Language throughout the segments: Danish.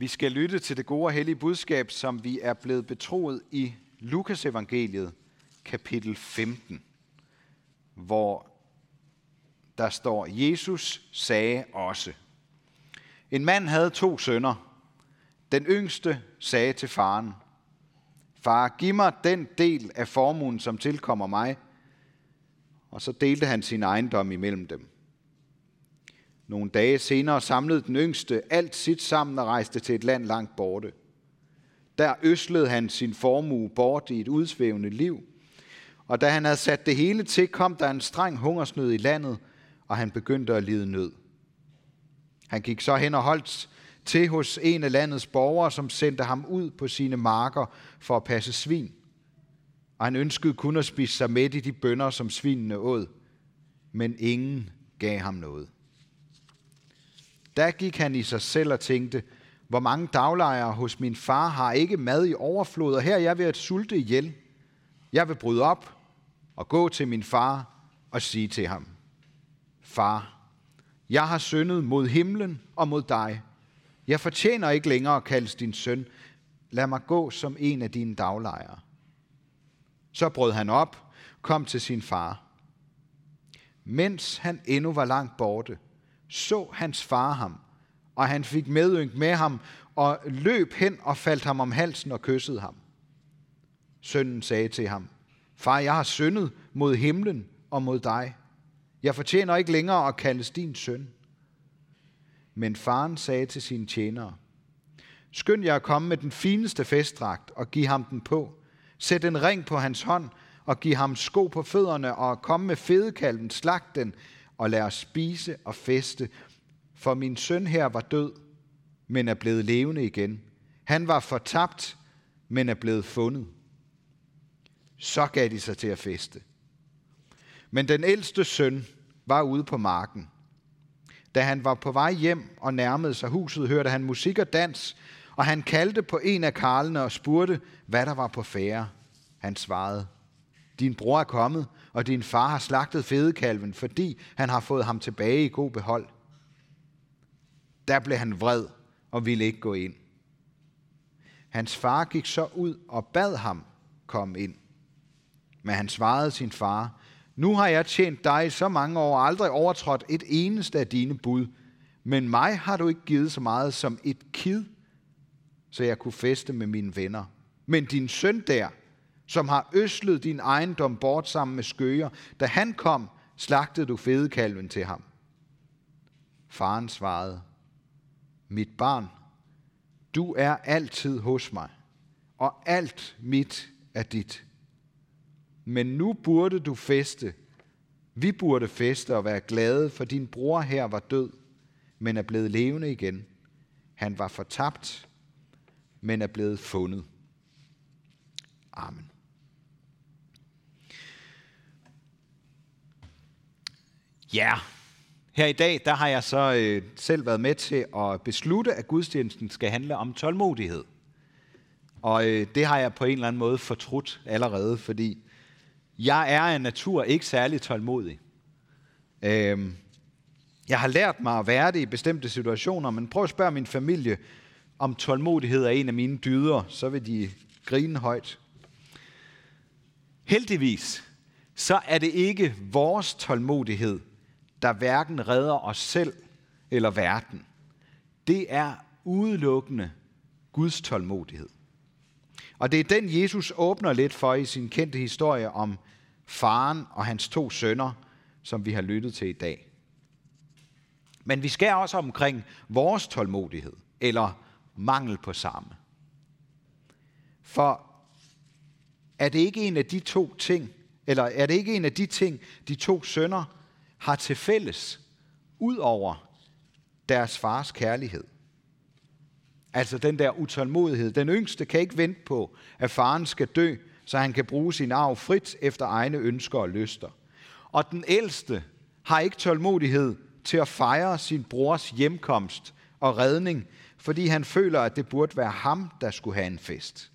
Vi skal lytte til det gode og hellige budskab, som vi er blevet betroet i Lukas evangeliet, kapitel 15, hvor der står, Jesus sagde også. En mand havde to sønner. Den yngste sagde til faren, Far, giv mig den del af formuen, som tilkommer mig. Og så delte han sin ejendom imellem dem. Nogle dage senere samlede den yngste alt sit sammen og rejste til et land langt borte. Der øslede han sin formue bort i et udsvævende liv. Og da han havde sat det hele til, kom der en streng hungersnød i landet, og han begyndte at lide nød. Han gik så hen og holdt til hos en af landets borgere, som sendte ham ud på sine marker for at passe svin. Og han ønskede kun at spise sig med i de bønder, som svinene åd. Men ingen gav ham noget. Da gik han i sig selv og tænkte, hvor mange daglejere hos min far har ikke mad i overflod, og her er jeg ved at sulte ihjel. Jeg vil bryde op og gå til min far og sige til ham, Far, jeg har syndet mod himlen og mod dig. Jeg fortjener ikke længere at kaldes din søn. Lad mig gå som en af dine daglejere. Så brød han op, kom til sin far. Mens han endnu var langt borte, så hans far ham, og han fik medynk med ham, og løb hen og faldt ham om halsen og kyssede ham. Sønnen sagde til ham, Far, jeg har syndet mod himlen og mod dig. Jeg fortjener ikke længere at kaldes din søn. Men faren sagde til sine tjenere, Skynd jer at komme med den fineste festdragt og giv ham den på. Sæt en ring på hans hånd og giv ham sko på fødderne og kom med fedekalven, slag den og lad os spise og feste. For min søn her var død, men er blevet levende igen. Han var fortabt, men er blevet fundet. Så gav de sig til at feste. Men den ældste søn var ude på marken. Da han var på vej hjem og nærmede sig huset, hørte han musik og dans, og han kaldte på en af karlene og spurgte, hvad der var på fære. Han svarede, din bror er kommet, og din far har slagtet fedekalven, fordi han har fået ham tilbage i god behold. Der blev han vred og ville ikke gå ind. Hans far gik så ud og bad ham komme ind. Men han svarede sin far, nu har jeg tjent dig så mange år og aldrig overtrådt et eneste af dine bud, men mig har du ikke givet så meget som et kid, så jeg kunne feste med mine venner. Men din søn der, som har øslet din ejendom bort sammen med skøger, da han kom, slagtede du fedekalven til ham. Faren svarede, mit barn, du er altid hos mig, og alt mit er dit men nu burde du feste. Vi burde feste og være glade, for din bror her var død, men er blevet levende igen. Han var fortabt, men er blevet fundet. Amen. Ja, her i dag, der har jeg så øh, selv været med til at beslutte, at gudstjenesten skal handle om tålmodighed. Og øh, det har jeg på en eller anden måde fortrudt allerede, fordi jeg er af natur ikke særlig tålmodig. Øhm, jeg har lært mig at være det i bestemte situationer, men prøv at spørge min familie, om tålmodighed er en af mine dyder, så vil de grine højt. Heldigvis, så er det ikke vores tålmodighed, der hverken redder os selv eller verden. Det er udelukkende Guds tålmodighed. Og det er den, Jesus åbner lidt for i sin kendte historie om faren og hans to sønner, som vi har lyttet til i dag. Men vi skal også omkring vores tålmodighed, eller mangel på samme. For er det ikke en af de to ting, eller er det ikke en af de ting, de to sønner har til fælles, ud over deres fars kærlighed? Altså den der utålmodighed. Den yngste kan ikke vente på, at faren skal dø, så han kan bruge sin arv frit efter egne ønsker og lyster. Og den ældste har ikke tålmodighed til at fejre sin brors hjemkomst og redning, fordi han føler, at det burde være ham, der skulle have en fest.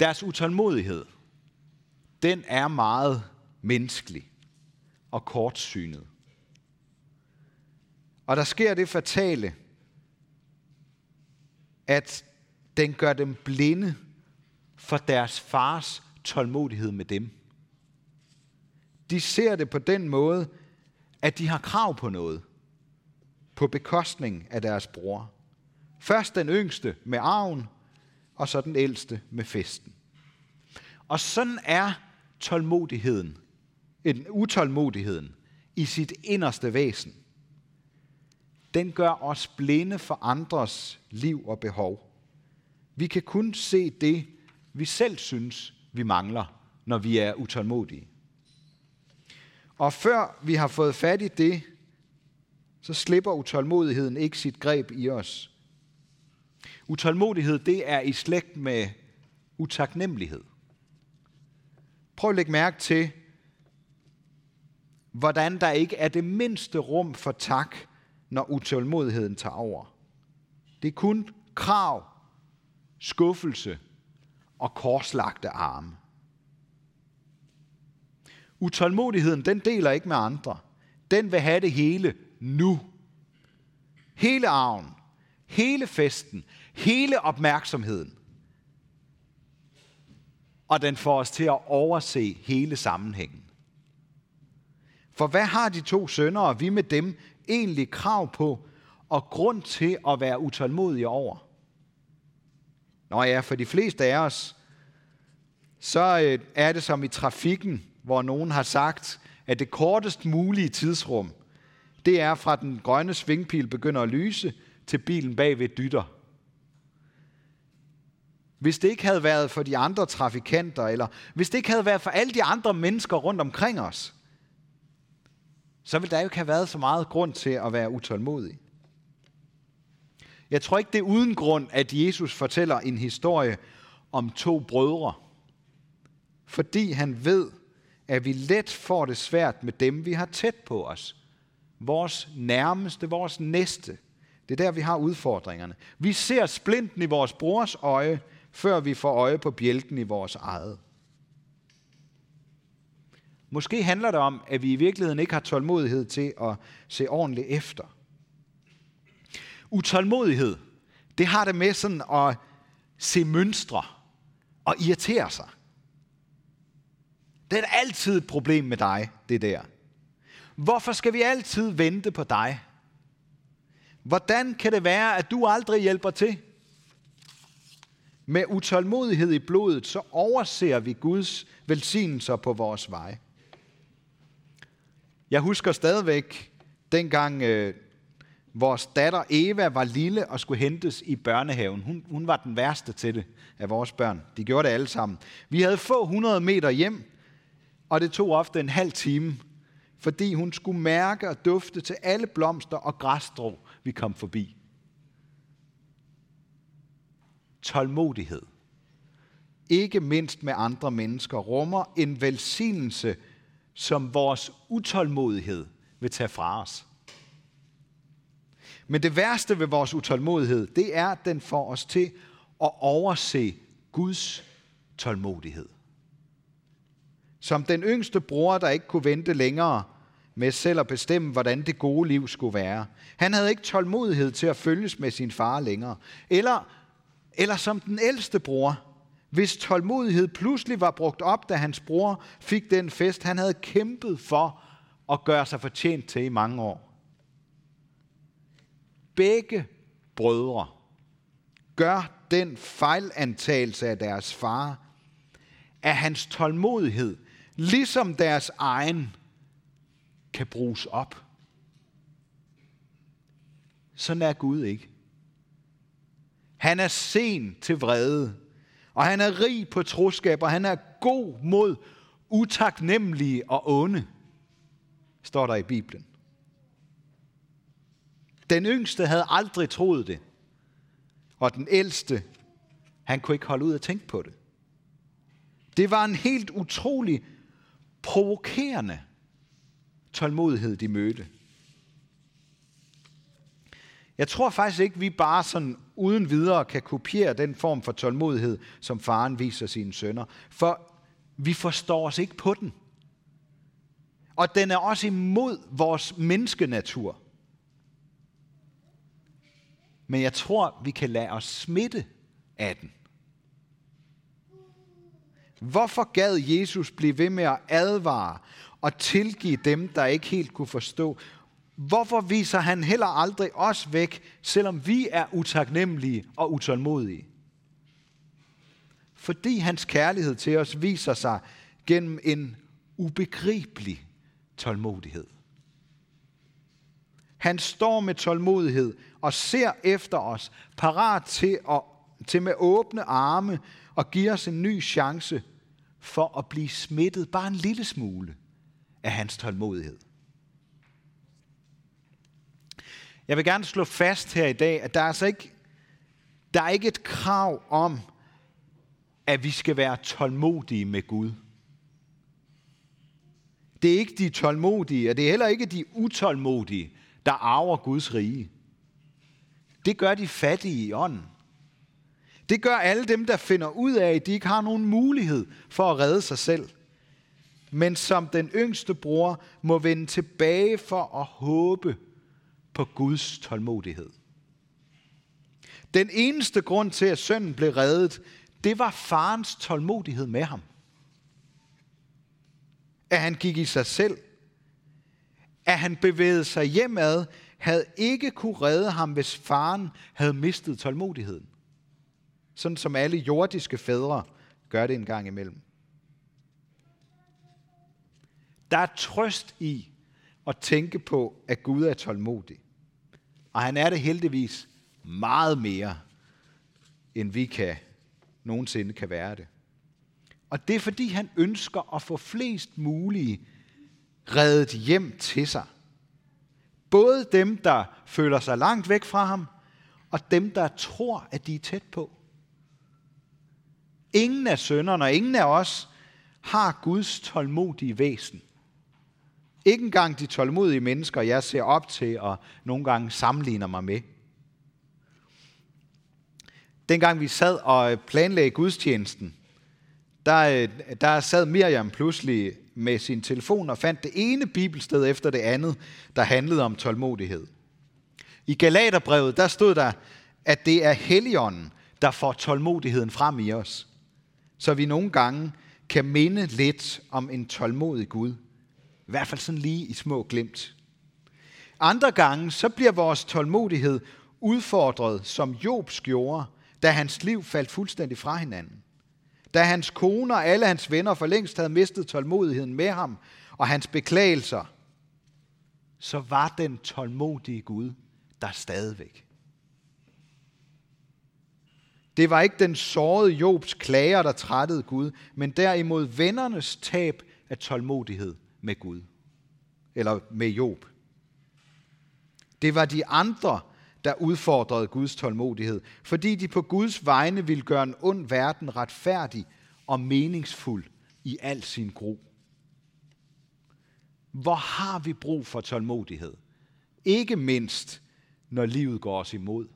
Deres utålmodighed, den er meget menneskelig og kortsynet. Og der sker det fatale, at den gør dem blinde for deres fars tålmodighed med dem. De ser det på den måde, at de har krav på noget, på bekostning af deres bror. Først den yngste med arven, og så den ældste med festen. Og sådan er tålmodigheden, en utålmodigheden i sit inderste væsen. Den gør os blinde for andres liv og behov. Vi kan kun se det, vi selv synes, vi mangler, når vi er utålmodige. Og før vi har fået fat i det, så slipper utålmodigheden ikke sit greb i os. Utålmodighed, det er i slægt med utaknemmelighed. Prøv at lægge mærke til, hvordan der ikke er det mindste rum for tak, når utålmodigheden tager over. Det er kun krav, skuffelse og korslagte arme. Utålmodigheden, den deler ikke med andre. Den vil have det hele nu. Hele arven, hele festen, hele opmærksomheden. Og den får os til at overse hele sammenhængen. For hvad har de to sønner og vi med dem egentlig krav på og grund til at være utålmodige over? Nå ja, for de fleste af os, så øh, er det som i trafikken, hvor nogen har sagt, at det kortest mulige tidsrum, det er fra den grønne svingpil begynder at lyse, til bilen bagved dytter. Hvis det ikke havde været for de andre trafikanter, eller hvis det ikke havde været for alle de andre mennesker rundt omkring os, så vil der jo ikke have været så meget grund til at være utålmodig. Jeg tror ikke, det er uden grund, at Jesus fortæller en historie om to brødre. Fordi han ved, at vi let får det svært med dem, vi har tæt på os. Vores nærmeste, vores næste. Det er der, vi har udfordringerne. Vi ser splinten i vores brors øje, før vi får øje på bjælken i vores eget. Måske handler det om, at vi i virkeligheden ikke har tålmodighed til at se ordentligt efter. Utålmodighed, det har det med sådan at se mønstre og irritere sig. Det er altid et problem med dig, det der. Hvorfor skal vi altid vente på dig? Hvordan kan det være, at du aldrig hjælper til? Med utålmodighed i blodet, så overser vi Guds velsignelser på vores vej. Jeg husker stadigvæk, dengang øh, vores datter Eva var lille og skulle hentes i børnehaven. Hun, hun var den værste til det af vores børn. De gjorde det alle sammen. Vi havde få hundrede meter hjem, og det tog ofte en halv time, fordi hun skulle mærke og dufte til alle blomster og græsstrå, vi kom forbi. Tålmodighed, ikke mindst med andre mennesker, rummer en velsignelse, som vores utålmodighed vil tage fra os. Men det værste ved vores utålmodighed, det er, at den får os til at overse Guds tålmodighed. Som den yngste bror, der ikke kunne vente længere med selv at bestemme, hvordan det gode liv skulle være. Han havde ikke tålmodighed til at følges med sin far længere. Eller, eller som den ældste bror, hvis tålmodighed pludselig var brugt op, da hans bror fik den fest, han havde kæmpet for at gøre sig fortjent til i mange år. Begge brødre gør den fejlantagelse af deres far, at hans tålmodighed ligesom deres egen, kan bruges op. Sådan er Gud ikke. Han er sen til vrede, og han er rig på troskab, og han er god mod utaknemmelige og onde, står der i Bibelen. Den yngste havde aldrig troet det, og den ældste, han kunne ikke holde ud at tænke på det. Det var en helt utrolig provokerende tålmodighed, de mødte. Jeg tror faktisk ikke, vi bare sådan uden videre kan kopiere den form for tålmodighed, som faren viser sine sønner. For vi forstår os ikke på den. Og den er også imod vores menneskenatur. Men jeg tror, vi kan lade os smitte af den. Hvorfor gad Jesus blive ved med at advare og tilgive dem, der ikke helt kunne forstå? Hvorfor viser han heller aldrig os væk, selvom vi er utaknemmelige og utålmodige? Fordi hans kærlighed til os viser sig gennem en ubegribelig tålmodighed. Han står med tålmodighed og ser efter os, parat til, at, til med åbne arme og give os en ny chance for at blive smittet bare en lille smule af hans tålmodighed. Jeg vil gerne slå fast her i dag, at der er altså ikke, der er ikke et krav om, at vi skal være tålmodige med Gud. Det er ikke de tålmodige, og det er heller ikke de utålmodige, der arver Guds rige. Det gør de fattige i ånden. Det gør alle dem, der finder ud af, at de ikke har nogen mulighed for at redde sig selv. Men som den yngste bror må vende tilbage for at håbe på Guds tålmodighed. Den eneste grund til, at sønnen blev reddet, det var farens tålmodighed med ham. At han gik i sig selv. At han bevægede sig hjemad, havde ikke kunne redde ham, hvis faren havde mistet tålmodigheden. Sådan som alle jordiske fædre gør det en gang imellem. Der er trøst i at tænke på, at Gud er tålmodig. Og han er det heldigvis meget mere, end vi kan nogensinde kan være det. Og det er fordi, han ønsker at få flest mulige reddet hjem til sig. Både dem, der føler sig langt væk fra ham, og dem, der tror, at de er tæt på. Ingen af sønderne og ingen af os har Guds tålmodige væsen. Ikke engang de tålmodige mennesker, jeg ser op til og nogle gange sammenligner mig med. Dengang vi sad og planlagde gudstjenesten, der, øh, der sad Miriam pludselig med sin telefon og fandt det ene bibelsted efter det andet, der handlede om tålmodighed. I Galaterbrevet, der stod der, at det er Helligånden, der får tålmodigheden frem i os. Så vi nogle gange kan minde lidt om en tålmodig Gud. I hvert fald sådan lige i små glimt. Andre gange, så bliver vores tålmodighed udfordret, som Jobs gjorde, da hans liv faldt fuldstændig fra hinanden. Da hans kone og alle hans venner for længst havde mistet tålmodigheden med ham og hans beklagelser, så var den tålmodige Gud der stadigvæk. Det var ikke den sårede Jobs klager, der trættede Gud, men derimod vennernes tab af tålmodighed med Gud. Eller med Job. Det var de andre, der udfordrede Guds tålmodighed, fordi de på Guds vegne ville gøre en ond verden retfærdig og meningsfuld i al sin gro. Hvor har vi brug for tålmodighed? Ikke mindst, når livet går os imod.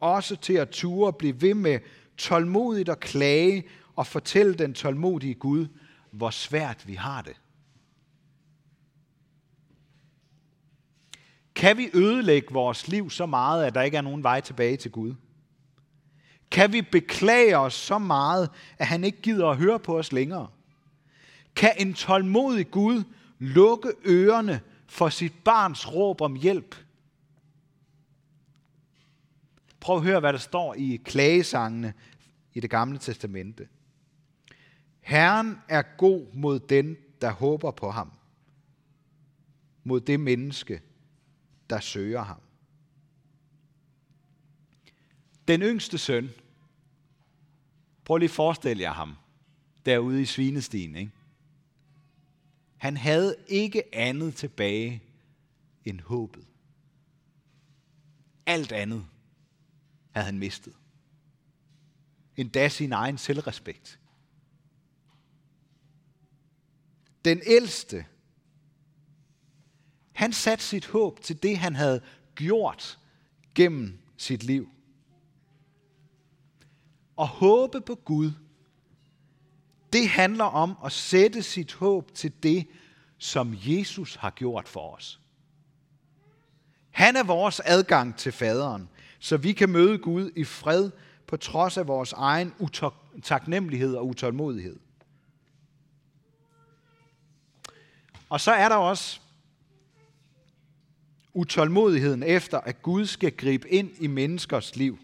Også til at ture blive ved med tålmodigt at klage og fortælle den tålmodige Gud, hvor svært vi har det. Kan vi ødelægge vores liv så meget, at der ikke er nogen vej tilbage til Gud? Kan vi beklage os så meget, at han ikke gider at høre på os længere? Kan en tålmodig Gud lukke ørerne for sit barns råb om hjælp? Prøv at høre, hvad der står i klagesangene i det gamle testamente. Herren er god mod den, der håber på ham. Mod det menneske, der søger ham. Den yngste søn, prøv lige at forestille jer ham, derude i svinestien. Ikke? Han havde ikke andet tilbage end håbet. Alt andet havde han mistet. Endda sin egen selvrespekt. Den ældste han satte sit håb til det, han havde gjort gennem sit liv. Og håbe på Gud, det handler om at sætte sit håb til det, som Jesus har gjort for os. Han er vores adgang til faderen, så vi kan møde Gud i fred på trods af vores egen utaknemmelighed og utålmodighed. Og så er der også utålmodigheden efter, at Gud skal gribe ind i menneskers liv.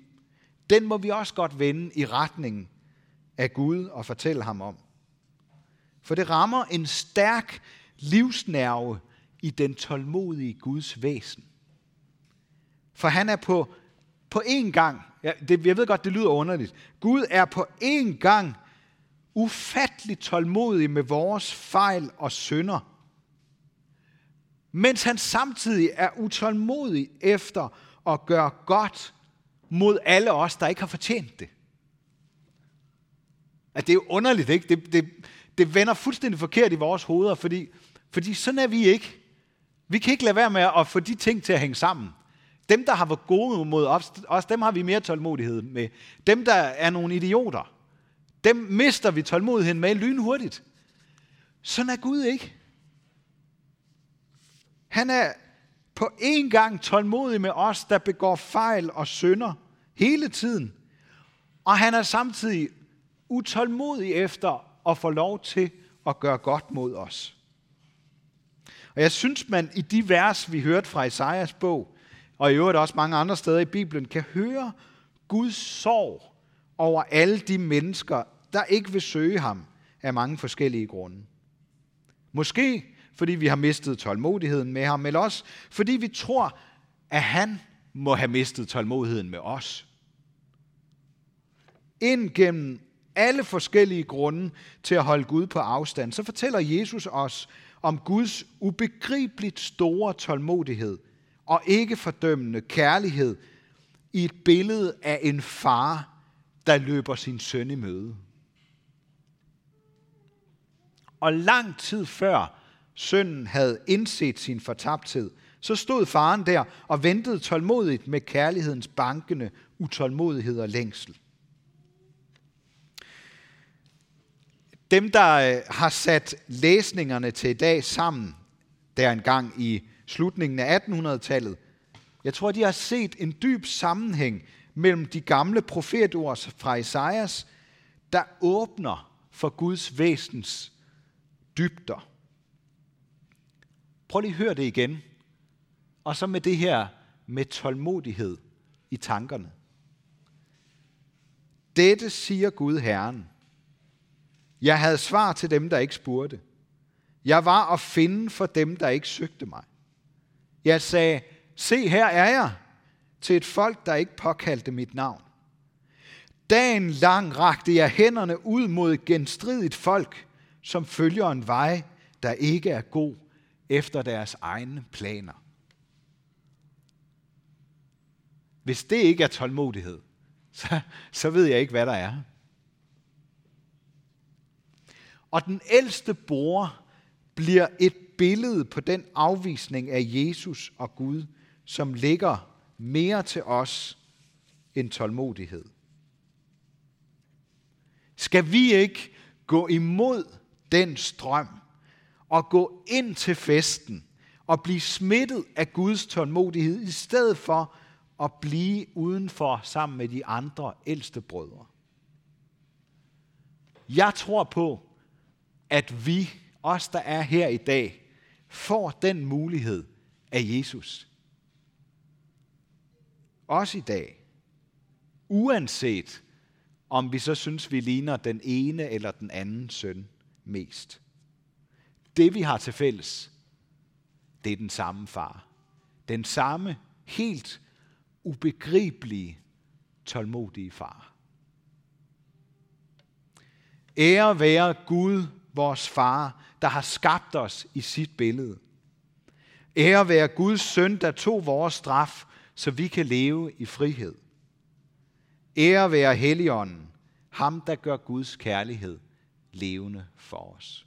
Den må vi også godt vende i retningen af Gud og fortælle ham om. For det rammer en stærk livsnerve i den tålmodige Guds væsen. For han er på, på én gang, ja, det, jeg ved godt, det lyder underligt, Gud er på én gang ufattelig tålmodig med vores fejl og synder, mens han samtidig er utålmodig efter at gøre godt mod alle os, der ikke har fortjent det. At det er jo underligt, ikke? Det, det, det vender fuldstændig forkert i vores hoveder, fordi, fordi sådan er vi ikke. Vi kan ikke lade være med at få de ting til at hænge sammen. Dem, der har været gode mod os, os, dem har vi mere tålmodighed med. Dem, der er nogle idioter, dem mister vi tålmodigheden med lynhurtigt. Sådan er Gud ikke. Han er på en gang tålmodig med os, der begår fejl og synder hele tiden. Og han er samtidig utålmodig efter at få lov til at gøre godt mod os. Og jeg synes, man i de vers, vi hørte fra Isaias bog, og i øvrigt også mange andre steder i Bibelen, kan høre Guds sorg over alle de mennesker, der ikke vil søge ham af mange forskellige grunde. Måske fordi vi har mistet tålmodigheden med ham, eller også fordi vi tror, at han må have mistet tålmodigheden med os. Ind gennem alle forskellige grunde til at holde Gud på afstand, så fortæller Jesus os om Guds ubegribeligt store tålmodighed og ikke fordømmende kærlighed i et billede af en far, der løber sin søn i møde. Og lang tid før sønnen havde indset sin fortabthed, så stod faren der og ventede tålmodigt med kærlighedens bankende utålmodighed og længsel. Dem, der øh, har sat læsningerne til i dag sammen, der engang i slutningen af 1800-tallet, jeg tror, de har set en dyb sammenhæng mellem de gamle profetord fra Esajas, der åbner for Guds væsens dybder. Prøv lige at høre det igen. Og så med det her med tålmodighed i tankerne. Dette siger Gud Herren. Jeg havde svar til dem, der ikke spurgte. Jeg var at finde for dem, der ikke søgte mig. Jeg sagde, se her er jeg, til et folk, der ikke påkaldte mit navn. Dagen lang rakte jeg hænderne ud mod et genstridigt folk, som følger en vej, der ikke er god efter deres egne planer. Hvis det ikke er tålmodighed, så, så ved jeg ikke, hvad der er. Og den ældste bror bliver et billede på den afvisning af Jesus og Gud, som ligger mere til os end tålmodighed. Skal vi ikke gå imod den strøm, at gå ind til festen og blive smittet af Guds tålmodighed, i stedet for at blive udenfor sammen med de andre ældste brødre. Jeg tror på, at vi, os der er her i dag, får den mulighed af Jesus. Også i dag. Uanset om vi så synes, vi ligner den ene eller den anden søn mest. Det vi har til fælles, det er den samme far. Den samme helt ubegribelige, tålmodige far. Ære være Gud, vores far, der har skabt os i sit billede. Ære være Guds søn, der tog vores straf, så vi kan leve i frihed. Ære være Helligånden, ham der gør Guds kærlighed levende for os.